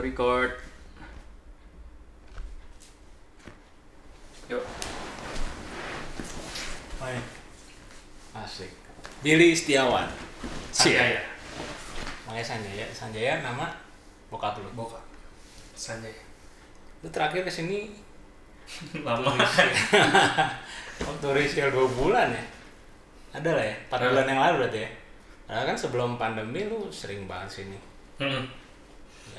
Record. Yuk. Hai. Asik. Billy Setiawan. Sanjaya. Makanya Sanjaya. Sanjaya nama bokap lu. Bokap. Sanjay. Lu terakhir ke sini Lama. waktu Risial 2 bulan ya? Ada lah ya? 4 Ada. bulan yang lalu berarti ya? Karena kan sebelum pandemi lu sering banget sini. Hmm.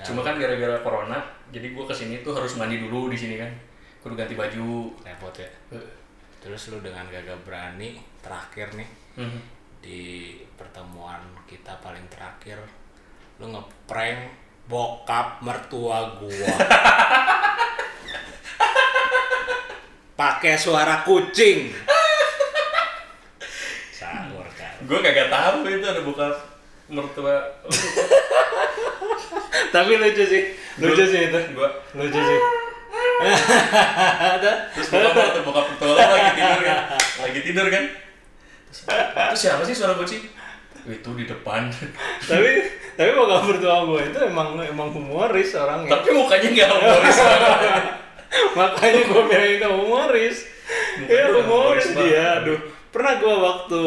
Ya, Cuma kan gara-gara corona, jadi gua ke sini tuh harus mandi dulu di sini kan. Kudu ganti baju. repot ya. Terus lu dengan gagah berani terakhir nih Hmm. di pertemuan kita paling terakhir lu ngeprank bokap mertua gua pakai suara kucing sahur kan Gua kagak tahu itu ada bokap mertua. tapi lucu sih. Lucu sih itu. Gua lucu sih. Terus bokap mertua bokap lo lagi tidur kan. Lagi tidur kan. Terus, itu siapa sih suara kucing? Itu di depan. tapi tapi bokap mertua gua itu emang emang humoris orangnya. Tapi mukanya nggak humoris. Makanya gue bilang itu humoris. Ya humoris dia. aduh pernah gue waktu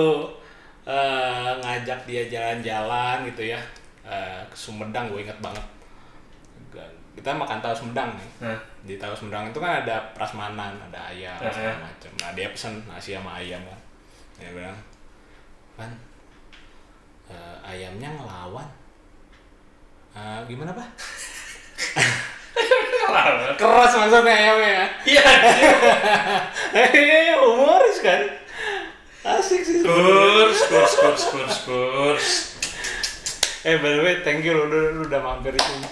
eh, ngajak dia jalan-jalan gitu ya eh, ke Sumedang gue inget banget kita makan tahu Sumedang nih Nah, di tahu Sumedang itu kan ada prasmanan ada ayam Heeh. segala macam nah dia pesen nasi sama ayam kan dia bilang kan eh, ayamnya ngelawan Eh, gimana pak keras maksudnya ayamnya Iya. Eh, humoris kan? Asik sih. Kurs, kurs, kurs, kurs, kurs. Eh, by the way, thank you lu, lu, lu udah mampir di sini.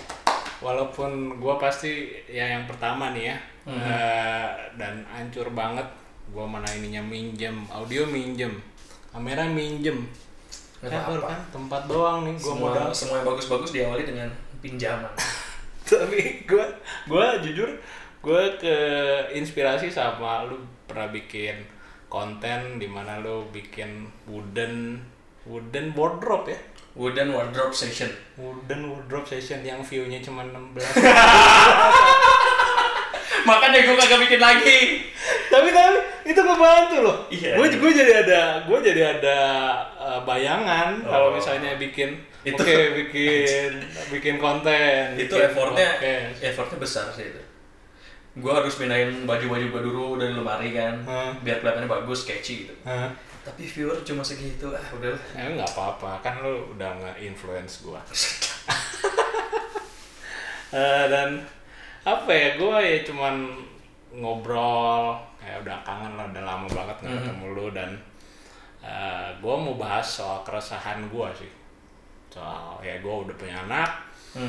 Walaupun gua pasti ya yang pertama nih ya. Eh, dan hancur banget. Gua mana ininya minjem, audio minjem, kamera minjem. Apa-apa. kan tempat doang nih gua Semua, modal. semua yang bagus-bagus diawali dengan pinjaman. Tapi gua gua jujur gua ke inspirasi sama lu pernah bikin konten di mana lu bikin wooden wooden wardrobe ya Wooden wardrobe session. wooden wardrobe session yang view-nya cuma 16 Makanya gue kagak bikin lagi. tapi tapi itu ngebantu loh Iya. gue gue jadi ada gue jadi ada uh, bayangan kalau Oh. misalnya bikin Itu- oke bikin bikin konten Itu bikin effortnya, podcast. effortnya besar sih itu. Gue harus pindahin baju-baju gue dulu dari lemari kan, Hmm. biar kelihatannya bagus, catchy gitu. Hah? Tapi viewer cuma segitu, ah udah. Ya nggak apa-apa, kan lu udah nge-influence gua. Eh, dan apa ya, gua ya cuman ngobrol, ya udah kangen lah, udah lama banget nggak ketemu lu dan eh, gua mau bahas soal keresahan gua sih. Soal ya gua udah punya anak, Hmm.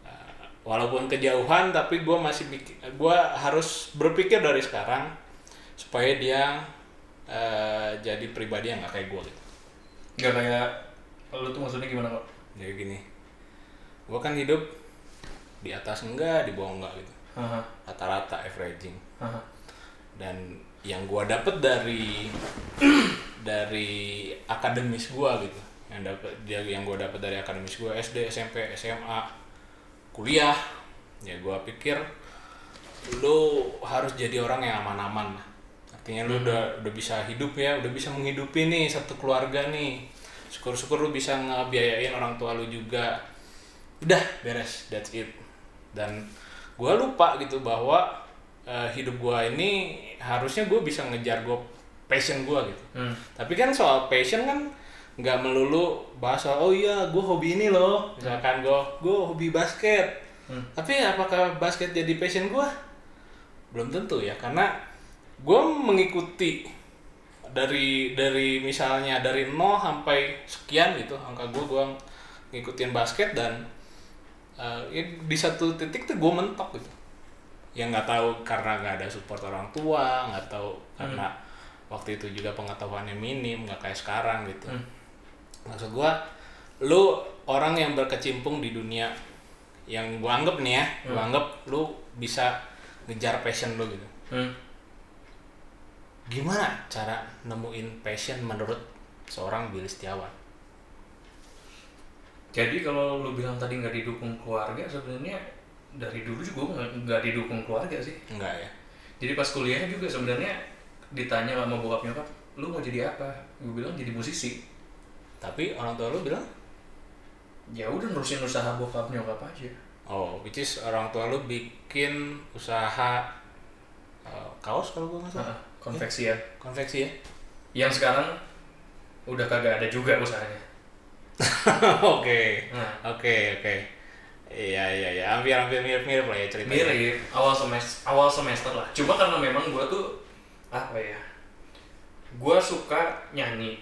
eh, walaupun kejauhan tapi gua masih mikir, gua harus berpikir dari sekarang supaya dia eh, jadi pribadi yang nggak kayak gua gitu. Gak kayak lu tuh maksudnya gimana kok? jadi gini gue kan hidup di atas enggak di bawah enggak gitu Haha, rata-rata averaging haha. dan yang gue dapet dari dari akademis gue gitu yang dapat dia yang gue dapet dari akademis gue SD SMP SMA kuliah ya gue pikir lu harus jadi orang yang aman-aman artinya lu udah udah bisa hidup ya udah bisa menghidupi nih satu keluarga nih. Syukur-syukur lu bisa ngebiayain orang tua lu juga. Udah beres that's it. Dan gue lupa gitu bahwa eh, hidup gue ini harusnya gue bisa ngejar gue passion gue gitu. Hmm. tapi kan soal passion kan nggak melulu bahas soal oh iya gue hobi ini loh. Misalkan gue gue hobi basket. Hmm. tapi apakah basket jadi passion gue belum tentu ya karena gue mengikuti dari dari misalnya dari 0 sampai sekian gitu angka gue gue ngikutin basket dan eh, ya di satu titik tuh gue mentok gitu. Yang nggak tahu karena nggak ada support orang tua nggak tahu karena waktu itu juga pengetahuannya minim nggak kayak sekarang gitu. Hmm. maksud gue lu orang yang berkecimpung di dunia yang gue anggap nih ya gue anggap lu bisa ngejar passion lu gitu. Hmm. Gimana cara nemuin passion menurut seorang Billy Setiawan? Jadi kalau lu bilang tadi nggak didukung keluarga, sebenarnya dari dulu juga gue nggak- didukung keluarga sih. Enggak ya? Jadi pas kuliah juga sebenarnya ditanya sama bokap nyokap lu mau jadi apa? Gue bilang jadi musisi. Tapi orang tua lu bilang? Ya udah nerusin usaha bokap nyokap aja. Oh which is orang tua lu bikin usaha uh, kaos kalau gua nggak salah. Nah, konveksian konveksi ya. Yang sekarang udah kagak ada juga usahanya. Oke. Nah. Oke oke. Iya iya iya. Hampir hampir mirip mirip lah ya ceritanya. Mirip. Awal semester awal semester lah. Cuma karena memang gue tuh apa ya gue suka nyanyi.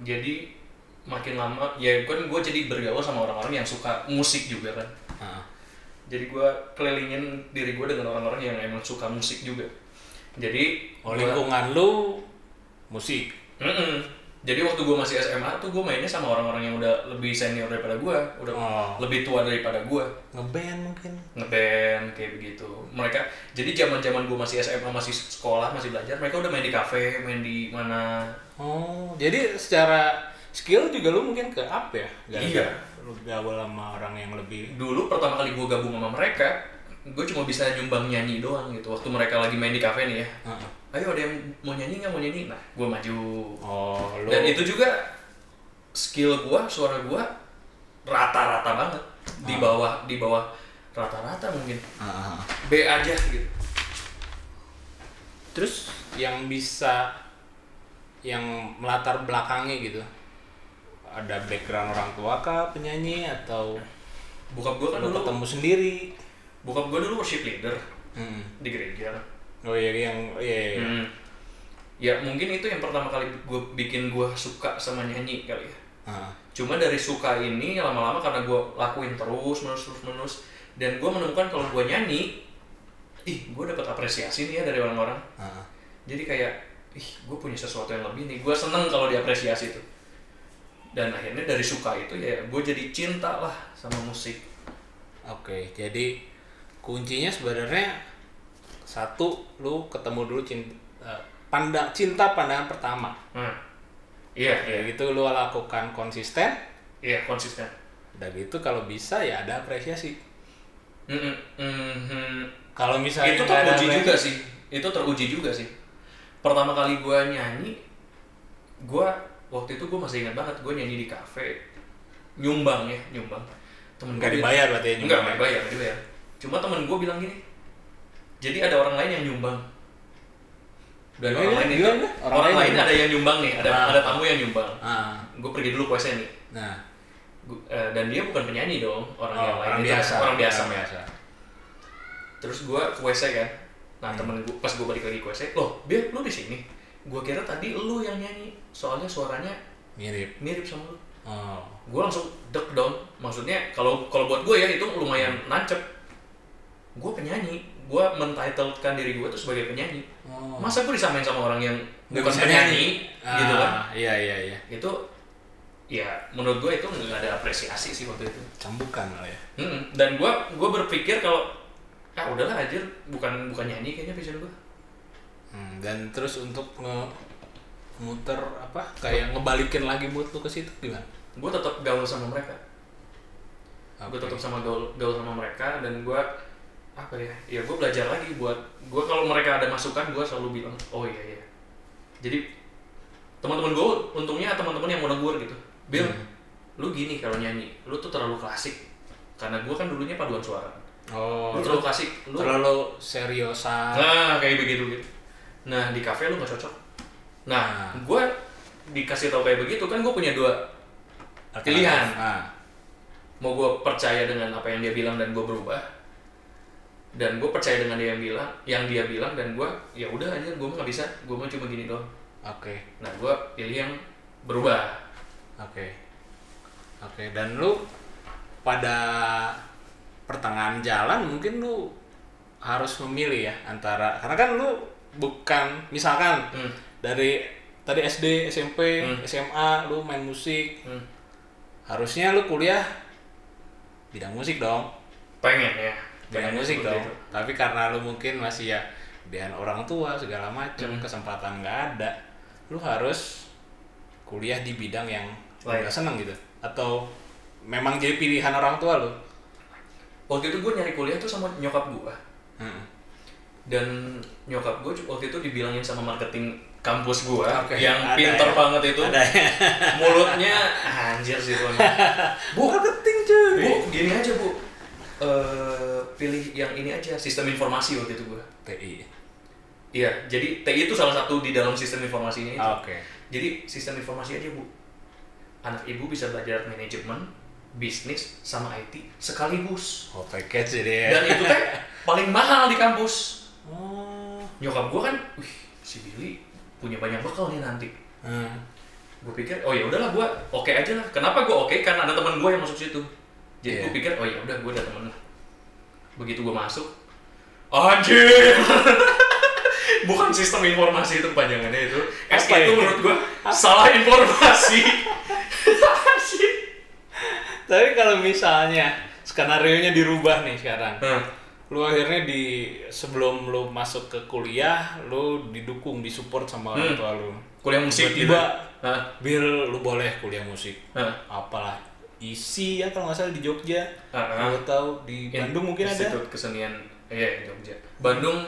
Jadi makin lama ya kan gue jadi bergaul sama orang-orang yang suka musik juga kan. Heeh. jadi gue kelilingin diri gue dengan orang-orang yang emang suka musik juga jadi oh gua- lingkungan lu musik Mm-mm. Jadi waktu gue masih SMA tuh gue mainnya sama orang-orang yang udah lebih senior daripada gue, udah Oh. lebih tua daripada gue, ngeband mungkin ngeband kayak begitu. Mereka jadi zaman zaman gue masih SMA masih sekolah masih belajar, mereka udah main di kafe, main di mana. oh jadi secara skill juga lu mungkin ke up ya Iya. lu gaul sama orang yang lebih Dulu pertama kali gue gabung sama mereka, gue cuma bisa nyumbang nyanyi doang gitu. Waktu mereka lagi main di kafe nih ya, Heeh. ayo ada yang mau nyanyi nggak mau nyanyi, nah gue maju. oh lu Dan itu juga skill gua, suara gua rata-rata banget di bawah di bawah rata-rata mungkin Heeh. B aja gitu. terus yang bisa yang melatar belakangnya gitu ada background orang tua kah penyanyi atau Bokap gua kan lu dulu ketemu sendiri bokap gua dulu worship leader Hmm. di gereja. oh iya yang iya, iya, iya. Hmm. Ya mungkin itu yang pertama kali gua bikin gua suka sama nyanyi kali ya. Ah. Cuma dari suka ini lama-lama karena gua lakuin terus menerus terus menerus dan gua menemukan kalau gua nyanyi, ih gua dapat apresiasi nih ya dari orang-orang. Ah. jadi kayak ih gue punya sesuatu yang lebih nih gue seneng kalau diapresiasi tuh dan akhirnya dari suka itu ya gue jadi cinta lah sama musik Oke, jadi kuncinya sebenarnya satu lu ketemu dulu cinta pandang cinta pandangan pertama. nah iya iya Kayak gitu lu lakukan konsisten, iya konsisten udah gitu kalau bisa ya ada apresiasi. Mm, mm, mm, mm. Kalau misalnya itu teruji juga sih itu teruji juga sih pertama kali gue nyanyi gue waktu itu gue masih ingat banget gue nyanyi di kafe nyumbang ya nyumbang temen Nggak bilang- dibayar berarti ya nyumbang nggak ya? dibayar, dibayar. Cuma temen gue bilang gini, jadi ada orang lain yang nyumbang. Dan Gimana, orang lain itu, orang, Orang lain ada yang nyumbang nih, ada Ah. ada tamu yang nyumbang. Ah, Gue pergi dulu ke WC nih. nah, Gua- eh, dan dia bukan penyanyi dong, orang oh, yang lain orang itu, biasa, orang biasa. biasa. Terus gue ke WC kan, nah Hmm. temen gue pas gue balik lagi ke WC, loh, biar lu di sini. Gue kira tadi lu yang nyanyi, soalnya suaranya Mirip. mirip sama lu. Oh, gue langsung deg dong maksudnya kalau kalau buat gue ya itu lumayan nancep gue penyanyi gue mentitlekan diri gue tuh sebagai penyanyi oh. masa gue disamain sama orang yang Nggak bukan penyanyi Ah, gitu kan Iya iya iya. itu ya menurut gue itu nggak ada apresiasi sih waktu itu Cambukan malah ya. Mm-mm. dan gue gue berpikir kalau ah udahlah aja bukan bukan nyanyi kayaknya passion gue Hmm, dan terus untuk nge muter apa kayak ngebalikin lagi mood lu ke situ gimana? gue tetap gaul sama mereka gue Oke. tetap sama gaul gaul sama mereka dan gue apa ya ya gue belajar lagi buat gue kalau mereka ada masukan gue selalu bilang oh iya iya jadi teman-teman gue untungnya teman-teman yang mau negur gitu Bill Hmm. lu gini kalau nyanyi lu tuh terlalu klasik karena gue kan dulunya paduan suara Oh, lu lu terlalu klasik lu terlalu seriosan. nah kayak begitu gitu nah di kafe lu nggak cocok nah Nah. gue dikasih tahu kayak begitu kan gue punya dua pilihan. Ah. mau gue percaya dengan apa yang dia bilang dan gue berubah dan gue percaya dengan dia yang bilang yang dia bilang dan gue ya udah aja gue mah nggak bisa gue mah cuma gini doang Oke. nah gue pilih yang berubah Oke. Oke, dan lu pada pertengahan jalan mungkin lu harus memilih ya antara karena kan lu bukan misalkan hmm. dari tadi SD, SMP, Hmm. SMA lu main musik, Hmm. harusnya lu kuliah bidang musik dong. pengen ya Bidang Pengen musik dong. itu. Tapi karena lu mungkin masih ya dengan orang tua segala macem Hmm. kesempatan nggak ada, lu harus kuliah di bidang yang lu Lain. nggak seneng gitu atau memang jadi pilihan orang tua lu waktu itu gue nyari kuliah tuh sama nyokap gue Hmm. dan nyokap gue waktu itu dibilangin sama marketing kampus gue Oke, yang ada pinter ya. banget itu Ada ya. mulutnya anjir sih tuh bu Marketing cuy. bu gini aja bu Eh, pilih yang ini aja sistem informasi waktu itu gue TI. iya jadi TI itu salah satu di dalam sistem informasinya itu Oke. jadi sistem informasi aja bu anak ibu bisa belajar manajemen bisnis sama IT sekaligus Oh, package jadi ya. dan itu teh paling mahal di kampus Oh. nyokap gue kan wih si Billy punya banyak bekal nih nanti Hmm. gue pikir oh ya udahlah gue oke aja lah kenapa gue oke karena ada teman gue yang masuk situ jadi Iya. gue pikir oh ya udah gue ada temen lah begitu gue masuk anjir bukan sistem informasi itu panjangannya itu SK itu menurut gue salah informasi. Tapi kalau misalnya skenario nya dirubah nih sekarang. Nah, Lu akhirnya di sebelum lu masuk ke kuliah, lu didukung, disupport sama orang Hmm. tua lu. kuliah musik gitu Tiba-tiba Hah? Bill lu boleh kuliah musik. Hah? Apalah isi ya kalau nggak salah di Jogja. Ah. Gua tahu di Bandung mungkin ada. Institut Kesenian iya Jogja Bandung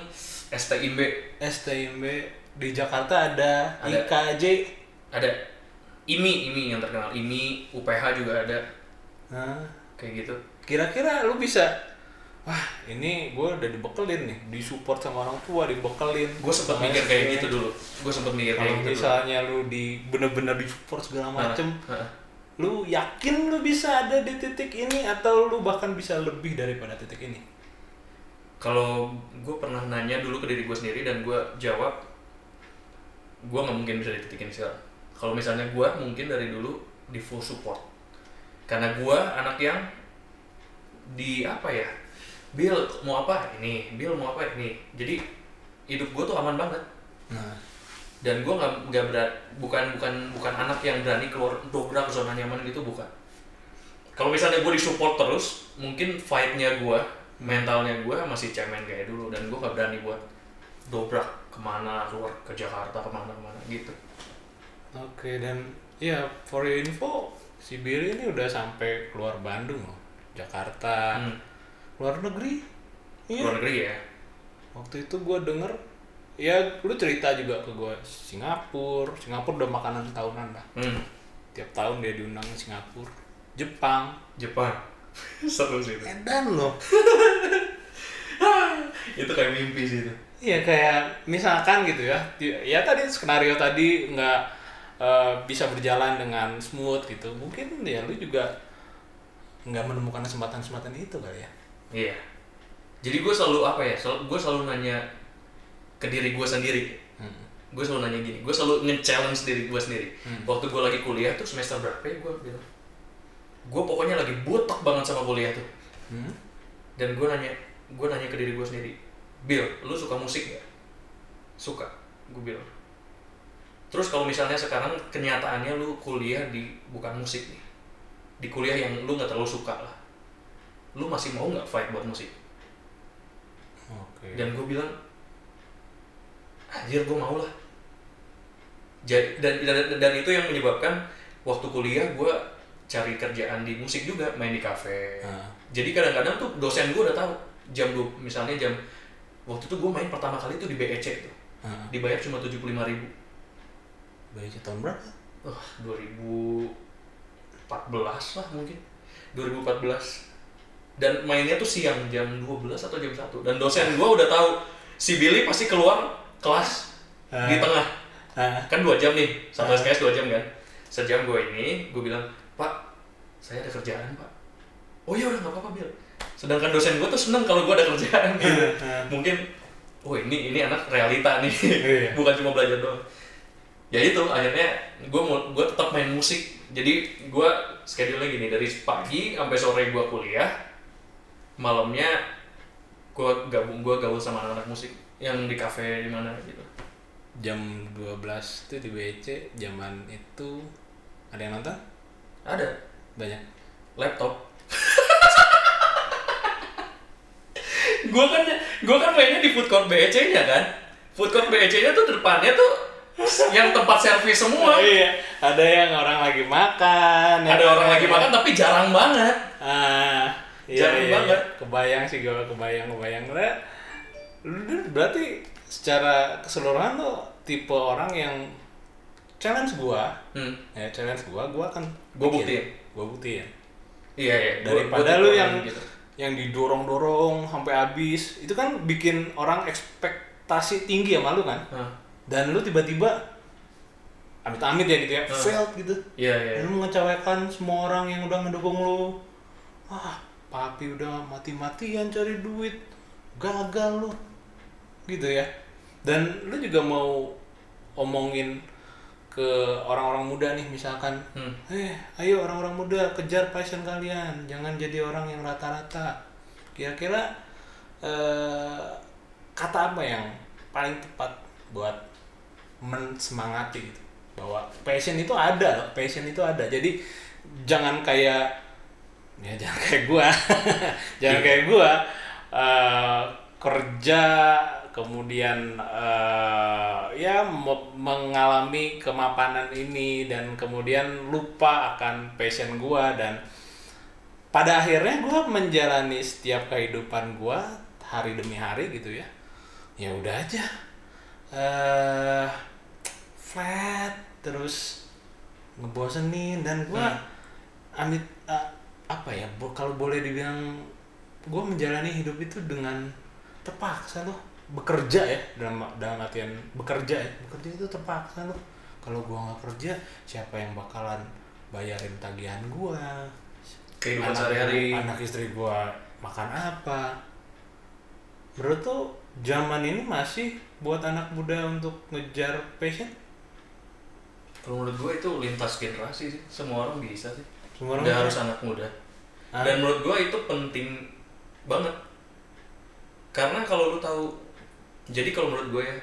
STIB STMB di Jakarta ada, Ada. IKJ. ada IMI IMI yang terkenal IMI UPH juga ada Nah, kayak gitu kira-kira lu bisa wah ini gue udah dibekelin nih disupport sama orang tua dibekelin gue sempet Sama mikir kayak gitu dulu gue sempet mikir kayak gitu dulu. misalnya lu di bener-bener disupport segala macem. Lu yakin lu bisa ada di titik ini atau lu bahkan bisa lebih daripada titik ini? Kalau gue pernah nanya dulu ke diri gue sendiri dan gue jawab gue nggak mungkin bisa di titik ini sekarang kalau misalnya gue mungkin dari dulu di full support. Karena gue anak yang di apa ya Bill mau apa ini Bill mau apa ini. Jadi hidup gue tuh aman banget. Nah dan gue nggak nggak berat bukan bukan bukan anak yang berani keluar dobrak zona nyaman gitu bukan. Kalau misalnya gue disupport terus mungkin fightnya gue mentalnya gue masih cemen kayak dulu. Dan gue gak berani buat dobrak ke mana keluar ke Jakarta ke mana ke mana gitu. Oke dan ya for your info si Billy ini udah sampai keluar Bandung loh. Jakarta. Hmm. luar negeri. Iya. luar negeri ya? Waktu itu gue denger ya lu cerita juga ke gue Singapura. Singapura udah makanan tahunan lah hmm. tiap tahun dia diundang ke Singapura. Jepang. Jepang. Seru sih itu. Edan loh. Itu kayak mimpi sih itu. Iya kayak misalkan gitu ya. Ya tadi skenario tadi nggak eh, bisa berjalan dengan smooth gitu. Mungkin ya lu juga nggak menemukan kesempatan-kesempatan itu kali ya. Iya. Jadi gue selalu apa ya gue selalu nanya ke diri gue sendiri. Hmm. gue selalu nanya gini gue selalu nge-challenge diri gue sendiri. Hmm. waktu gue lagi kuliah tuh semester berapa ya gue bilang. Gue pokoknya lagi butek banget sama kuliah tuh. Hmm? dan gue nanya gue nanya ke diri gue sendiri Bill lu suka musik gak suka gue bilang. Terus kalau misalnya sekarang kenyataannya lu kuliah di bukan musik nih di kuliah yang lu nggak terlalu suka lah. Lu masih mau nggak fight buat musik? Oke. Dan gue bilang anjir gue mau lah. Jadi dan, dan dan itu yang menyebabkan waktu kuliah gue cari kerjaan di musik juga main di kafe. Ah. jadi kadang-kadang tuh dosen gue udah tahu jam dua misalnya jam waktu itu gue main pertama kali tuh di BEC tuh Ah. dibayar cuma tujuh puluh lima ribu. Bayi tahun berapa? Wah 2014 lah mungkin. 2014 dan mainnya tuh siang jam 12 atau jam 1 dan dosen gue udah tahu si Billy pasti keluar kelas Ah. di tengah Ah. kan dua jam nih satu Ah. SKS dua jam kan sejam gue ini gue bilang pak saya ada kerjaan pak oh ya udah nggak apa-apa Bill sedangkan dosen gue tuh seneng kalau gue ada kerjaan gitu Ah. mungkin oh ini ini anak realita nih Iya. bukan cuma belajar doang ya itu akhirnya gue mau gue tetap main musik jadi gue schedule gini dari pagi sampai sore gue kuliah malamnya gue gabung gue gaul sama anak-anak musik yang di kafe di mana gitu? Jam 12 itu di BC zaman itu ada yang nonton? Ada. Banyak. Laptop. Gue kan gue kan mainnya di food court BEC nya kan? Food court BEC nya tuh depannya tuh yang tempat servis semua. Iya ada yang orang lagi makan ada orang lagi makan tapi jarang banget. Ah Iya, jarang iya, banget. Iya. Kebayang sih gue, kebayang, kebayang. Nah, lu lu berarti secara keseluruhan tuh tipe orang yang challenge gua, hmm. ya challenge gua, gua akan Gua buktiin. Gua buktiin. iya iya Daripada gua tipe lu yang gitu. yang didorong-dorong sampai habis, itu kan bikin orang ekspektasi tinggi sama lu kan. Hah. Dan lu tiba-tiba amit-amit ya gitu ya, Hmm. failed gitu. iya iya Dan lu mengecewakan semua orang yang udah ngedukung lu. Ah, papi udah mati-matian cari duit. Gagal lu. Gitu ya. Dan lu juga mau omongin ke orang-orang muda nih misalkan. Hmm. Eh, ayo orang-orang muda kejar passion kalian. Jangan jadi orang yang rata-rata. Kira-kira eh, kata apa yang paling tepat buat mensemangati gitu bahwa passion itu ada loh passion itu ada jadi jangan kayak ya jangan kayak gua jangan kayak gua eh, kerja kemudian eh, ya me- mengalami kemapanan ini dan kemudian lupa akan passion gua dan pada akhirnya gua menjalani setiap kehidupan gua hari demi hari gitu ya. Ya udah aja. Eh flat terus ngebosenin dan gua amit a- apa ya bo- kalau boleh dibilang gua menjalani hidup itu dengan terpaksa loh bekerja ya dalam dalam artian bekerja ya. Bekerja itu terpaksa loh. Kalau gua nggak kerja siapa yang bakalan bayarin tagihan gua? Kehidupan anak, sehari-hari. anak istri gua makan apa? Menurut tuh zaman ini masih buat anak muda untuk ngejar passion? Kalau menurut gue itu lintas generasi sih. Semua orang bisa sih. Semua orang harus anak muda. Ah. dan menurut gue itu penting banget. Karena kalau lu tahu jadi kalau menurut gue ya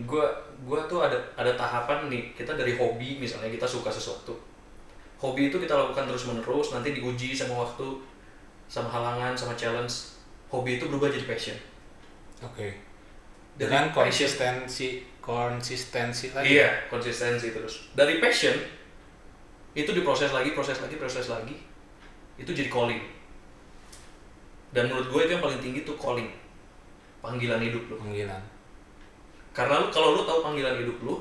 gue gue tuh ada ada tahapan nih kita dari hobi misalnya kita suka sesuatu hobi itu kita lakukan terus menerus nanti diuji sama waktu sama halangan sama challenge hobi itu berubah jadi passion oke Dari dengan passion. konsistensi konsistensi lagi Iya, konsistensi terus. Dari passion itu diproses lagi, proses lagi, proses lagi. Itu jadi calling. Dan menurut gue itu yang paling tinggi tuh calling. Panggilan hidup lu. panggilan Karena lu kalau lu tahu panggilan hidup lu,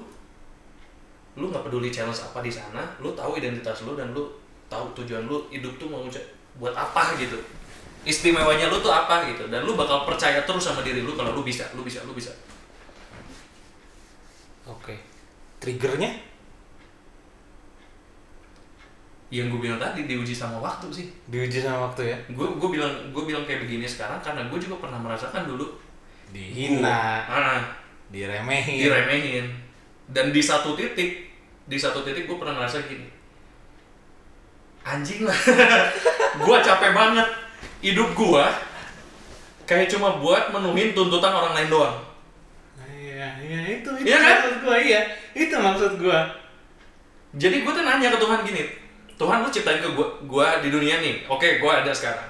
lu nggak peduli challenge apa di sana, lu tahu identitas lu dan lu tahu tujuan lu hidup tuh mau buat apa gitu. Istimewanya lu tuh apa gitu dan lu bakal percaya terus sama diri lu kalau lu bisa, lu bisa, lu bisa. oke triggernya Yang gue bilang tadi diuji sama waktu sih. diuji sama waktu ya gue gue bilang gue bilang kayak begini sekarang karena gue juga pernah merasakan dulu dihina. Ah, diremehin. Diremehin. Dan di satu titik di satu titik gue pernah ngerasa gini. Anjing lah. Gue capek banget. Hidup gue kayak cuma buat menuhin tuntutan orang lain doang. Iya iya itu itu Iya kan? maksud gua iya. Itu maksud gua. Jadi gue tuh nanya ke Tuhan gini Tuhan lu ciptain ke gue gue di dunia nih. Oke gue ada sekarang.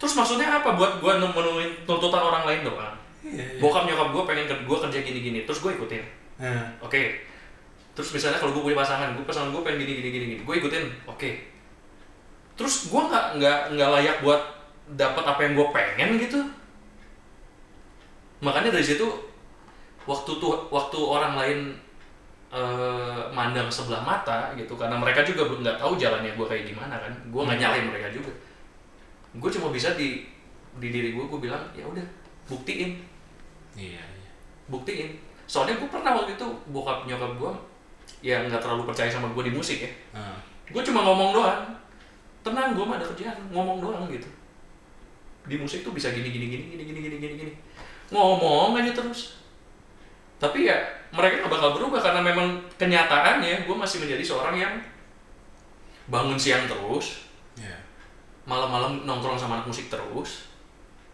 Terus maksudnya apa buat gue menuhin tuntutan orang lain doang iya iya. Bokap nyokap gue pengen gue kerja gini gini terus gue ikutin. Nah, oke. Terus misalnya kalau gue punya pasangan gue pasangan gue pengen gini gini gini gini gue ikutin. Oke. Terus gue nggak nggak nggak layak buat dapat apa yang gue pengen gitu. Makanya dari situ waktu tuh waktu orang lain eh, mandang sebelah mata gitu karena mereka juga belum nggak tahu jalannya gue kayak gimana kan gue nggak nyalain mereka juga. Gue cuma bisa di di diri gue gue bilang ya udah buktiin iya iya. Buktiin. Soalnya gue pernah waktu itu bokap nyokap gue ya nggak terlalu percaya sama gue di musik ya nah, gue cuma ngomong doang. Tenang gue mah ada kerjaan ngomong doang gitu. Di musik tuh bisa gini gini gini gini gini gini gini gini. Ngomong aja terus. Tapi ya mereka nggak bakal berubah karena memang kenyataannya gue masih menjadi seorang yang bangun siang terus. Iya. Malam-malam nongkrong sama anak musik terus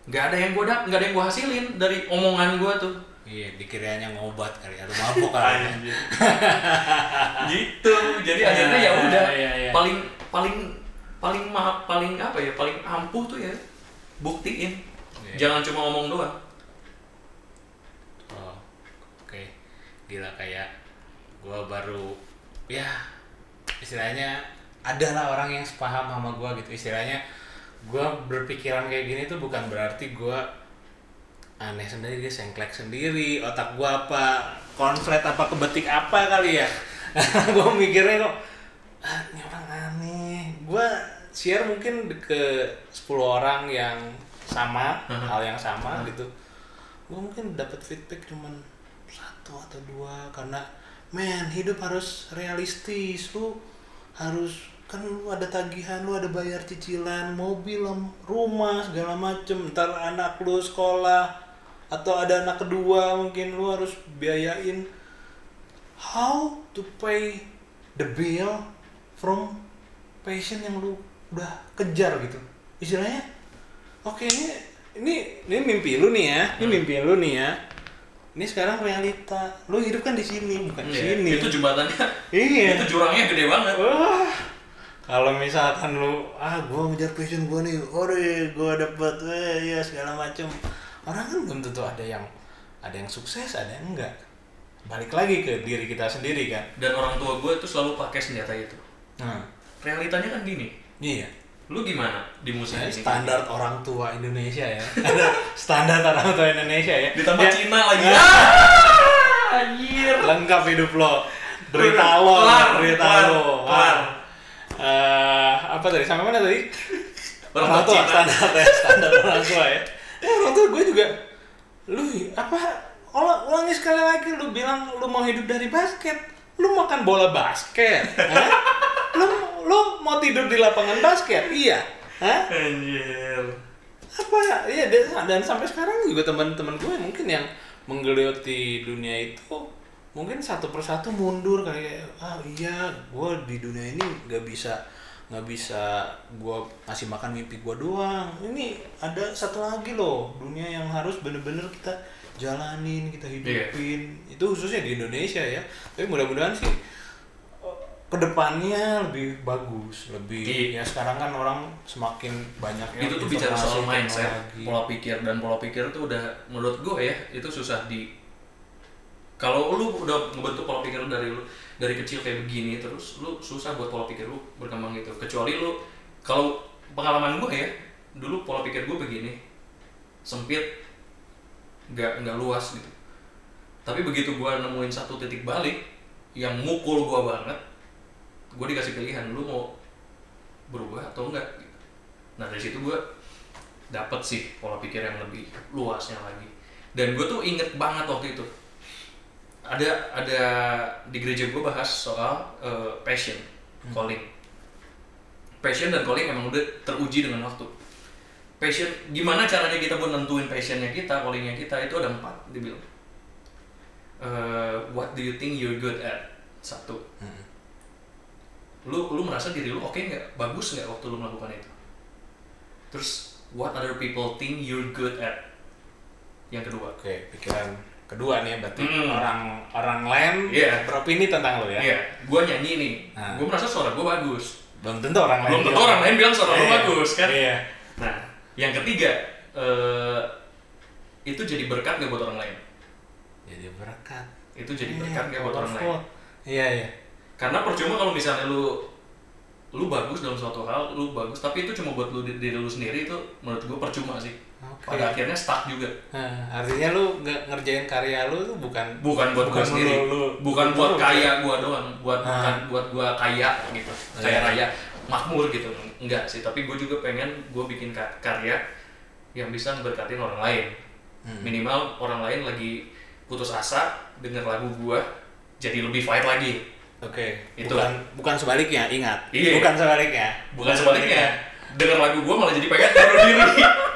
nggak ada yang gue dap nggak ada yang gue hasilin dari omongan gue tuh iya dikiranya ngobat kali atau mabuk kali ya. gitu jadi akhirnya ya udah Iya, iya. paling paling paling ma paling apa ya paling ampuh tuh ya buktiin Iya. jangan cuma ngomong doang oh oke gila kayak gua baru ya istilahnya ada lah orang yang sepaham sama gua gitu istilahnya gue berpikiran kayak gini tuh bukan berarti gue aneh sendiri sengklek sendiri otak gue apa konflet apa kebetik apa kali ya. Gue mikirnya kok ah, ini orang aneh. Gue share mungkin ke 10 orang yang sama hal yang sama gitu. Gue mungkin dapat feedback cuman satu atau dua karena men hidup harus realistis lu harus kan lu ada tagihan lu ada bayar cicilan mobil rumah segala macem. Ntar anak lu sekolah atau ada anak kedua mungkin lu harus biayain how to pay the bill from passion yang lu udah kejar gitu. Istilahnya oke ini ini ini mimpi lu nih ya. Ini mimpi lu nih ya. Ini sekarang realita. Lu hidup kan di sini bukan di Iya, sini. itu jembatannya. Iya. Itu jurangnya gede banget. Wah, kalau misalkan lu ah gua ngejar passion gua nih, ore gua dapet eh ya segala macem. Orang kan belum tentu ada yang ada yang sukses ada yang enggak. Balik lagi ke diri kita sendiri kan? Dan orang tua gue tuh selalu pakai senjata itu. Nah realitanya kan gini. Iya. Lu gimana di musik Saya ini? standar orang tua Indonesia ya. Ada standar orang tua Indonesia ya. Ditambah Ya, Cina lagi. Anjir. Lengkap hidup lo. Derita lo derita kelar, lo. kelar. Eh, apa tadi? Sampai mana tadi? Orang orang tua standar ya standar orang tua ya. Ya orang tua gue juga lu apa ulang ulangi sekali lagi lu bilang lu mau hidup dari basket. Lu makan bola basket lu lu mau tidur di lapangan basket? Iya Hah? anjir. Apa ya dan, dan sampai sekarang juga teman-teman gue mungkin yang menggeluti dunia itu mungkin satu persatu mundur kayak ah iya gue di dunia ini nggak bisa nggak bisa gue ngasih makan mimpi gue doang. Ini ada satu lagi loh dunia yang harus bener-bener kita jalanin kita hidupin. Itu khususnya di Indonesia ya. Tapi mudah-mudahan sih ke depannya lebih bagus lebih Iya. ya sekarang kan orang semakin banyak itu tuh bicara soal mindset pola pikir dan pola pikir tuh udah menurut gue ya itu susah di kalau lu udah ngebentuk pola pikir lu dari lu dari kecil kayak begini terus lu susah buat pola pikir lu berkembang gitu. Kecuali lu kalau pengalaman gue ya dulu pola pikir gue begini. Sempit nggak nggak luas gitu. Tapi begitu gue nemuin satu titik balik yang mukul gue banget gue dikasih pilihan lu mau berubah atau enggak gitu. nah dari situ gue dapet sih pola pikir yang lebih luasnya lagi. Dan gue tuh inget banget waktu itu ada ada di gereja gue bahas soal eh, passion calling. Passion dan calling emang udah teruji dengan waktu. Passion gimana caranya kita buat nentuin passionnya kita callingnya kita itu ada empat dibilang Eh, what do you think you're good at? Satu. Hmm. lu lu merasa diri lu oke nggak? Bagus nggak waktu lu melakukan itu? Terus what other people think you're good at? Yang kedua. Oke pikiran kedua nih ya, berarti Hmm. orang orang lain Iya. beropini tentang lo ya Iya, gua nyanyi nih, Nah. gua merasa suara gua bagus. belum tentu orang lain Belum tentu orang lain bilang suara lu Iya. bagus kan? iya Nah, yang ketiga eh, itu jadi berkat gak buat orang lain? jadi berkat Itu jadi Iya, berkat gak buat orang lain? iya iya Karena percuma kalau misalnya lu lu bagus dalam suatu hal, lu bagus, tapi itu cuma buat lu diri lu sendiri itu menurut gua percuma sih. Oke. Pada akhirnya stuck juga. Nah, artinya lu nggak ngerjain karya lu tuh bukan Bukan buat Bukan gua sendiri, lu- lu- bukan lu- buat lu- kaya gua doang, buat Ah. bukan buat gua kaya gitu, kaya Iya. raya, makmur gitu. Enggak sih, tapi gue juga pengen gua bikin ka- karya yang bisa ngeberkatin orang lain. Hmm. Minimal orang lain lagi putus asa denger lagu gua jadi lebih fight lagi. oke Itu. bukan bukan sebaliknya ingat Iya. bukan sebaliknya Bukan sebaliknya. Denger lagu gua malah jadi pengen bunuh diri.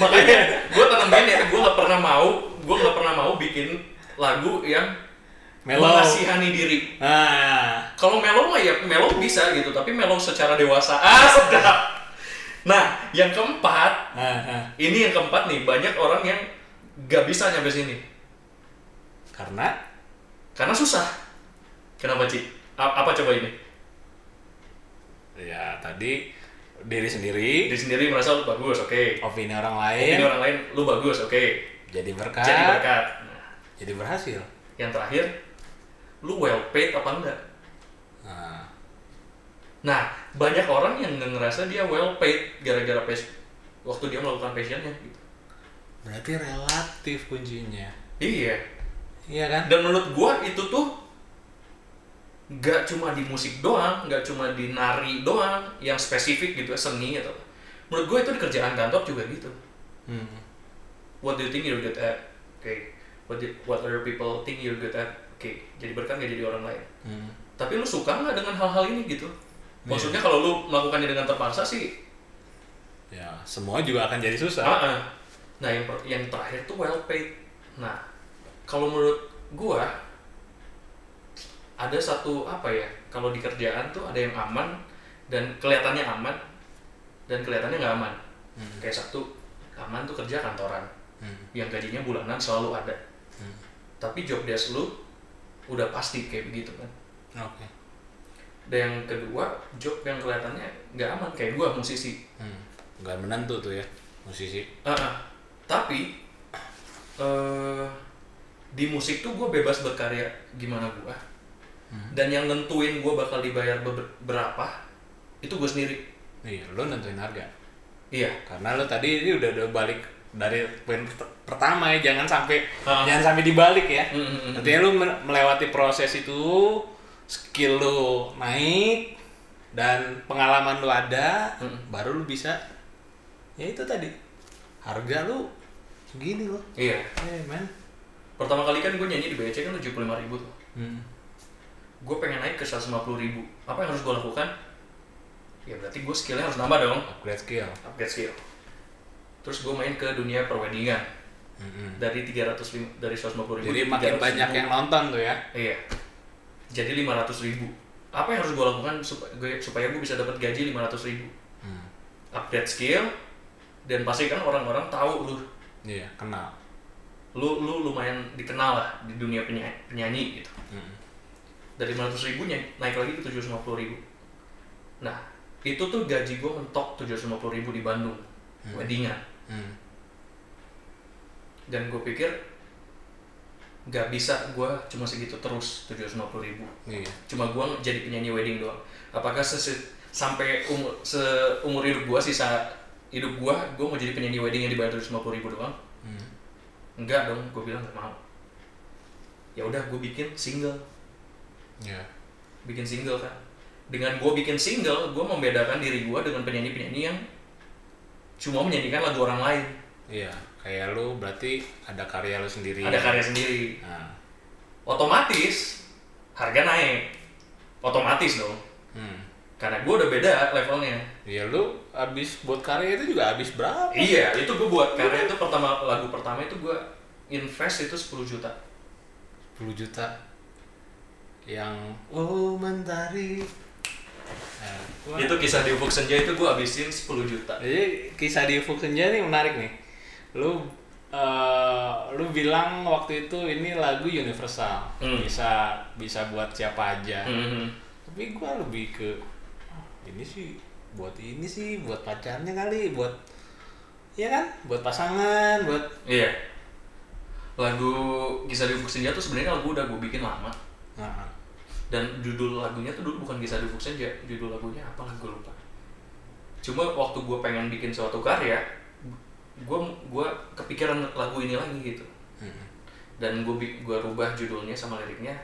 Makanya gua tanemin ya, gua nggak pernah mau, gua nggak pernah mau bikin lagu yang Mellow. mengasihani diri. nah Kalau mellow mah ya mellow bisa gitu, tapi mellow secara dewasa. Ah, sedap. Nah, yang keempat, nah, nah. ini yang keempat nih, banyak orang yang gak bisa nyampe sini. karena Karena susah. Kenapa, Ci? A- apa coba ini? ya tadi diri sendiri. Diri sendiri merasa lu bagus, oke. opini orang lain. Ini orang lain, lu bagus, oke. jadi berkat. Jadi berkat. Nah, jadi berhasil. Yang terakhir, lu well paid apa enggak? nah. Nah, banyak orang yang ngerasa dia well paid gara-gara pas waktu dia melakukan passionnya gitu. Berarti relatif kuncinya. Iya. Iya kan? Dan menurut gua itu tuh nggak cuma di musik doang nggak cuma di nari doang yang spesifik gitu seni atau apa. menurut gua itu di kerjaan kantor juga gitu. Hmm. what do you think you're good at? Oke what do- what other people think you're good at? Oke jadi berkat nggak jadi orang lain. Hmm. tapi lu suka nggak dengan hal-hal ini gitu? Maksudnya kalau lu melakukannya dengan terpaksa sih ya semua juga akan jadi susah. Ah, ah. nah yang per- yang terakhir tuh well paid. Nah kalau menurut gua ada satu apa ya kalau di kerjaan tuh ada yang aman dan kelihatannya aman dan kelihatannya nggak aman Hmm. kayak satu aman tuh kerja kantoran Hmm. yang gajinya bulanan selalu ada Hmm. tapi job desk lu udah pasti kayak begitu kan oke dan yang kedua job yang kelihatannya nggak aman kayak gua musisi hmm. nggak menentu tuh ya musisi Ah, ah. tapi eh di musik tuh gue bebas berkarya gimana gue dan yang nentuin gue bakal dibayar berapa itu gue sendiri. Iya lo nentuin harga. Iya. Karena lo tadi ini udah udah balik dari poin pert- pertama ya jangan sampai Ah. jangan sampai dibalik ya. Mm, mm, mm. artinya lo me- melewati proses itu skill lo naik dan pengalaman lo ada Mm. baru lo bisa ya itu tadi. Harga lo segini lo iya. Eh man pertama kali kan gue nyanyi di BC kan tujuh puluh lima ribu tuh. Hmm. Gue pengen naik ke 150 ribu apa yang harus gue lakukan ya berarti gue skillnya harus nambah dong upgrade skill upgrade skill terus gue main ke dunia perweddingan Mm-mm. dari 300 lim- dari 150 ribu jadi makin banyak yang nonton tuh ya Iya. Jadi 500 ribu. Apa yang harus gue lakukan supaya gue, supaya gue bisa dapat gaji 500 ribu? hmm. Update skill dan pastikan orang-orang tahu lu. iya kenal Lu lu lumayan dikenal lah di dunia penyanyi, penyanyi gitu. Hmm. Dari 500 ribu ny- naik lagi ke 750 ribu. Nah, itu tuh gaji gue mentok 750 ribu di Bandung. Weddingan. Hmm. Dan gue pikir nggak bisa gue cuma segitu terus 750 ribu. iya cuma gua jadi penyanyi wedding doang apakah sampai umur seumur hidup gua sisa hidup gua gua mau jadi penyanyi wedding yang dibayar tujuh ribu doang hmm. enggak dong gua bilang nggak mau ya udah gua bikin single iya. Bikin single kan. Dengan gua bikin single gua membedakan diri gua dengan penyanyi penyanyi yang cuma menyanyikan lagu orang lain. Iya kayak lu berarti ada karya lu sendiri. Ada karya sendiri. Nah. otomatis harga naik. Otomatis dong. Hmm. karena gua udah beda levelnya. Ya lu abis buat karya itu juga abis berapa? Iya, itu gue buat karya itu pertama lagu pertama itu gue invest itu 10 juta. 10 juta yang oh mentari nah. Itu kisah di Ufuk Senja itu gue habisin 10 juta. jadi kisah di Ufuk Senja nih menarik nih lu eh, lu bilang waktu itu ini lagu universal Hmm. bisa bisa buat siapa aja Mhm. tapi gua lebih ke "Ah, ini sih buat ini sih buat pacarnya kali buat ya kan buat pasangan buat Iya. Lagu kisah di Ufuk Senja tuh sebenarnya lagu udah gue bikin lama. Nah, Dan judul lagunya tuh dulu bukan kisah di Ufuk Senja, judul lagunya apa lah gue lupa. Cuma waktu gue pengen bikin suatu karya, gue gua kepikiran lagu ini lagi gitu. hmm. dan gue gue rubah judulnya sama liriknya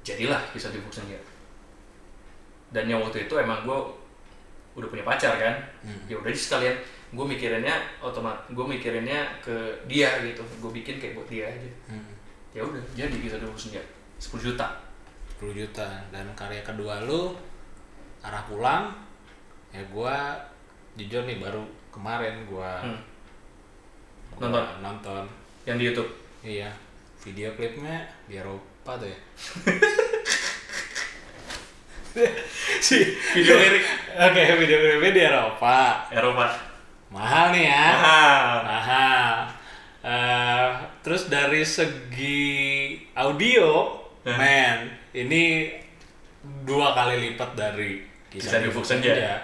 jadilah kisah di Ufuk Senja dan yang waktu itu emang gue udah punya pacar kan Hmm. ya udah sih sekalian gue mikirinnya otomat gue mikirinnya ke dia gitu gue bikin kayak buat dia aja Hmm. ya udah jadi kisah Ufuk Senja 10 juta. 10 juta. Dan karya kedua lu arah pulang ya gua jujur nih baru kemarin gua, Hmm. gua Nonton? nonton. Yang di YouTube? Iya. Video klipnya di Eropa tuh ya. Si video lirik. Oke video klipnya di Eropa. Eropa. Mahal nih ya. Mahal. Mahal. Eh, terus dari segi audio Eh. men ini dua kali lipat dari Kisah di Ufuk Senja.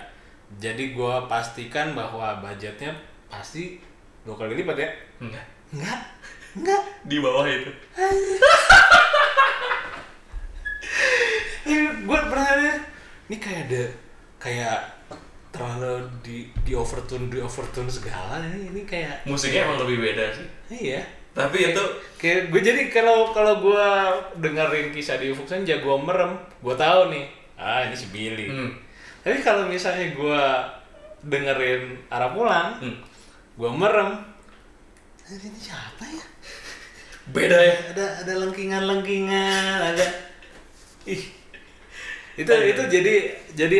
jadi gua pastikan bahwa budgetnya pasti dua kali lipat ya? Enggak. Enggak. Enggak. Di bawah itu. Ini gue pernah ada ini kayak ada kayak terlalu di di overtune di overtune segala. Ini ini kayak musiknya emang lebih beda sih. Iya tapi itu kayak gue jadi kalau kalau gue dengerin kisah di Ufuk Senja gue merem. Gue tahu nih. Ah ini si Billy. Hmm, tapi kalau misalnya gue dengerin arah pulang hmm, gue merem. "Eh, ini siapa ya? Beda ya? Ada ada lengkingan lengkingan ada. Ih. Itu itu jadi jadi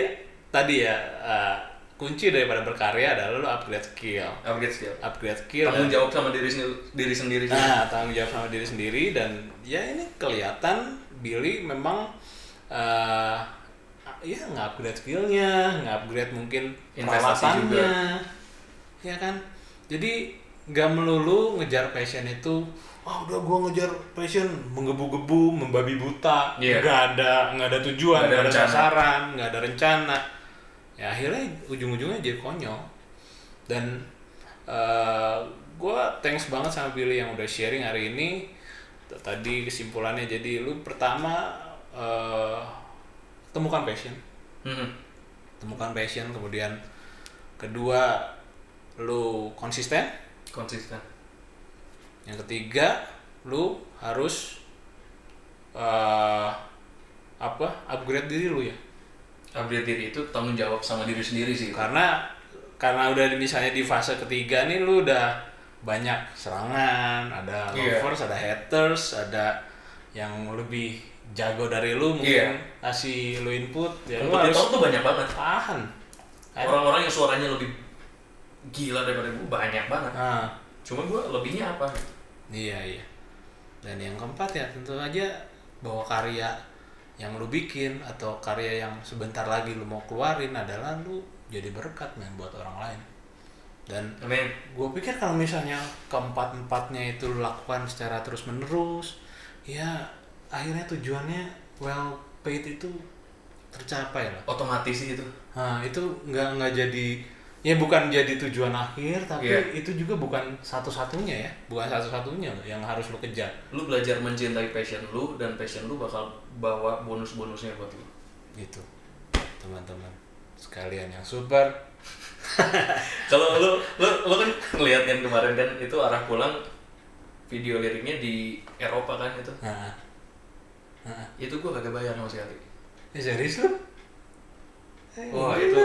tadi ya uh, kunci daripada berkarya adalah lo upgrade skill upgrade skill upgrade skill tanggung jawab sama diri sendiri diri sendiri. Nah, tanggung jawab sama diri sendiri dan ya ini kelihatan Billy memang eh ya nge-upgrade skillnya, nge-upgrade mungkin Investasi peralatannya, ya kan? Jadi nggak melulu ngejar passion itu, ah udah gua ngejar passion menggebu-gebu, membabi buta, Iya. nggak ada nggak ada tujuan, Nggak ada nggak sasaran, nggak ada rencana. Ya akhirnya ujung-ujungnya jadi konyol. Dan gue thanks banget sama Billy yang udah sharing hari ini. Tadi kesimpulannya jadi lu pertama eh, temukan passion. Hmm, temukan passion kemudian kedua lu konsisten. Konsisten. Yang ketiga lu harus eh, apa upgrade diri lu ya upgrade diri itu tanggung jawab sama diri sendiri sih. Karena karena udah misalnya di fase ketiga nih lu udah banyak serangan ada Iya. lovers ada haters ada yang lebih jago dari lu mungkin Iya. kasih lu input ya lu harus tuh banyak banget. tahan. Kan? orang-orang yang suaranya lebih gila daripada gue banyak banget. Nah, cuma gue lebihnya apa? Iya iya. Dan yang keempat ya tentu aja bahwa karya yang lu bikin atau karya yang sebentar lagi lu mau keluarin adalah lu jadi berkat men buat orang lain. Dan gue pikir kalau misalnya keempat empatnya itu lu lakukan secara terus menerus ya akhirnya tujuannya well paid itu tercapai lah. Otomatis itu. Nah itu nggak nggak jadi ya bukan jadi tujuan akhir tapi Iya. itu juga bukan satu-satunya ya. Bukan satu-satunya yang harus lu kejar. Lu belajar mencintai passion lu dan passion lu bakal bawa bonus-bonusnya buat lu. Gitu. Teman-teman sekalian yang super. Kalau lu lu lu kan ngeliat kan kemarin kan itu arah pulang video liriknya di Eropa kan itu. Nah, nah. itu gua kagak bayar sama sekali. Eh, serius lu? Eh, wah bener. itu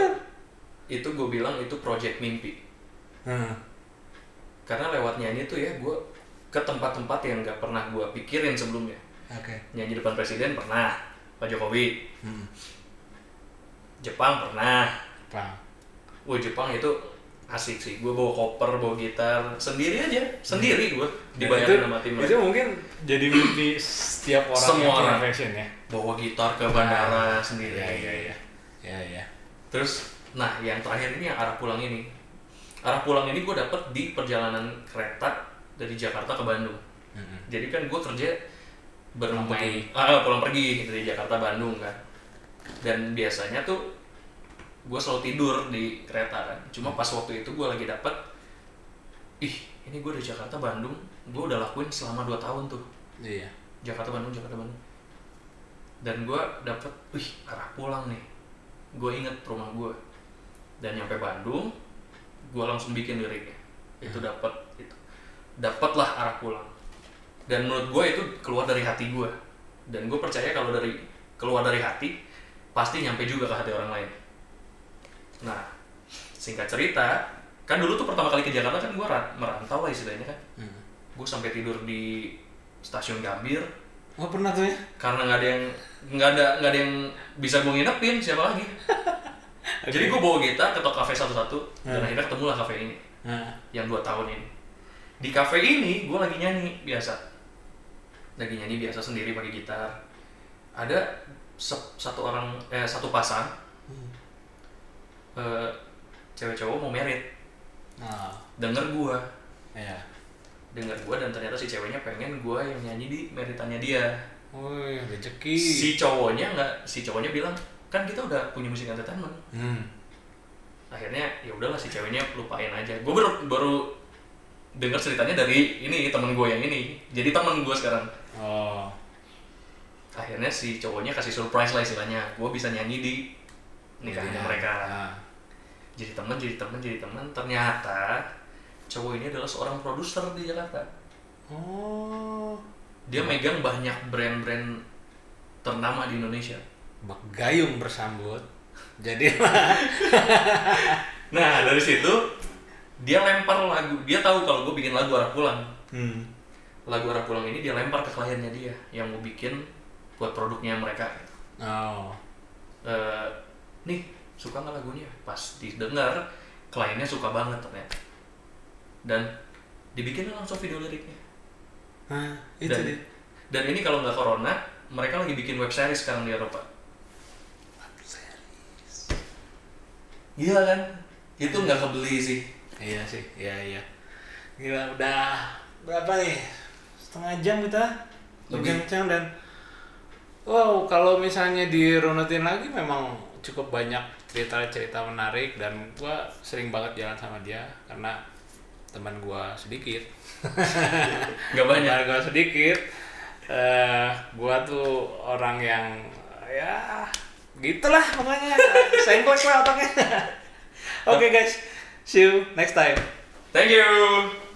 itu gue bilang itu project mimpi Hmm. karena lewat nyanyi tuh ya gue ke tempat-tempat yang nggak pernah gue pikirin sebelumnya oke nyanyi depan presiden pernah Pak Jokowi Hmm. Jepang pernah Paham. Wah Jepang itu asik sih gue bawa koper bawa gitar sendiri aja sendiri gue Dan dibayarin itu, sama tim itu mungkin jadi mimpi setiap orang Semua orang. profession ya bawa gitar ke bandara sendiri Iya iya iya. Iya iya. terus nah yang terakhir ini yang arah pulang ini. Arah pulang ini gue dapet di perjalanan kereta dari Jakarta ke Bandung. Mm-mm. jadi kan gue kerja Pulang berempat pergi. ah pulang pergi dari Jakarta Bandung kan. Dan biasanya tuh gue selalu tidur di kereta kan. Cuma pas waktu itu gue lagi dapet ih ini gue dari Jakarta Bandung gue udah lakuin selama 2 tahun tuh. Iya. Jakarta Bandung Jakarta Bandung. Dan gue dapet wih arah pulang nih. Gue inget rumah gue dan nyampe Bandung gue langsung bikin liriknya itu dapet itu dapatlah arah pulang. Dan menurut gue itu keluar dari hati gue dan gue percaya kalau dari keluar dari hati pasti nyampe juga ke hati orang lain. Nah singkat cerita kan dulu tuh pertama kali ke Jakarta kan gue merantau lah istilahnya kan. Hmm. gue sampai tidur di stasiun Gambir. Oh pernah tuh ya? karena nggak ada yang nggak ada nggak ada yang bisa gue nginepin siapa lagi jadi gue bawa gitar ke kafe satu-satu dan Hmm. akhirnya ketemulah kafe ini Nah, yang dua tahun ini. Di kafe ini gue lagi nyanyi biasa. Lagi nyanyi biasa sendiri pakai gitar. Ada se- satu orang eh satu pasang eh, cewek cowok mau merit. Nah, denger gue ya. denger gue dan ternyata si ceweknya pengen gue yang nyanyi di meritannya dia. Wih, rezeki. si cowoknya nggak si cowoknya bilang kan kita udah punya musik entertainment. Hmm. akhirnya ya udahlah si ceweknya lupain aja. Gue baru baru dengar ceritanya dari ini temen gue yang ini. Jadi temen gue sekarang. Oh. akhirnya si cowoknya kasih surprise lah istilahnya. Gue bisa nyanyi di nikahnya Jadinya, mereka. Ah. jadi teman jadi teman jadi teman ternyata cowok ini adalah seorang produser di Jakarta. Oh. Dia megang banyak brand-brand ternama di Indonesia bak gayung bersambut. Jadi nah dari situ dia lempar lagu. Dia tahu kalau gue bikin lagu arah pulang. Hmm. lagu arah pulang ini dia lempar ke kliennya dia yang mau bikin buat produknya mereka. Oh. Eh, nih suka nggak lagunya? Pas didengar kliennya suka banget ternyata. Dan dibikin langsung video liriknya. Hah, itu dan, dia? dan ini kalau nggak corona mereka lagi bikin web series sekarang di Eropa gila kan? Itu nggak kebeli sih. Iya sih iya iya. Gila udah berapa nih? Setengah jam kita Lebih. bincang dan wow kalau misalnya dirunutin lagi memang cukup banyak cerita-cerita menarik dan gua sering banget jalan sama dia karena teman gua sedikit. Nggak banyak. Teman gua sedikit. Eh gua tuh orang yang ya gitulah pokoknya. Sengklek lah otaknya. Oke guys. See you next time. Thank you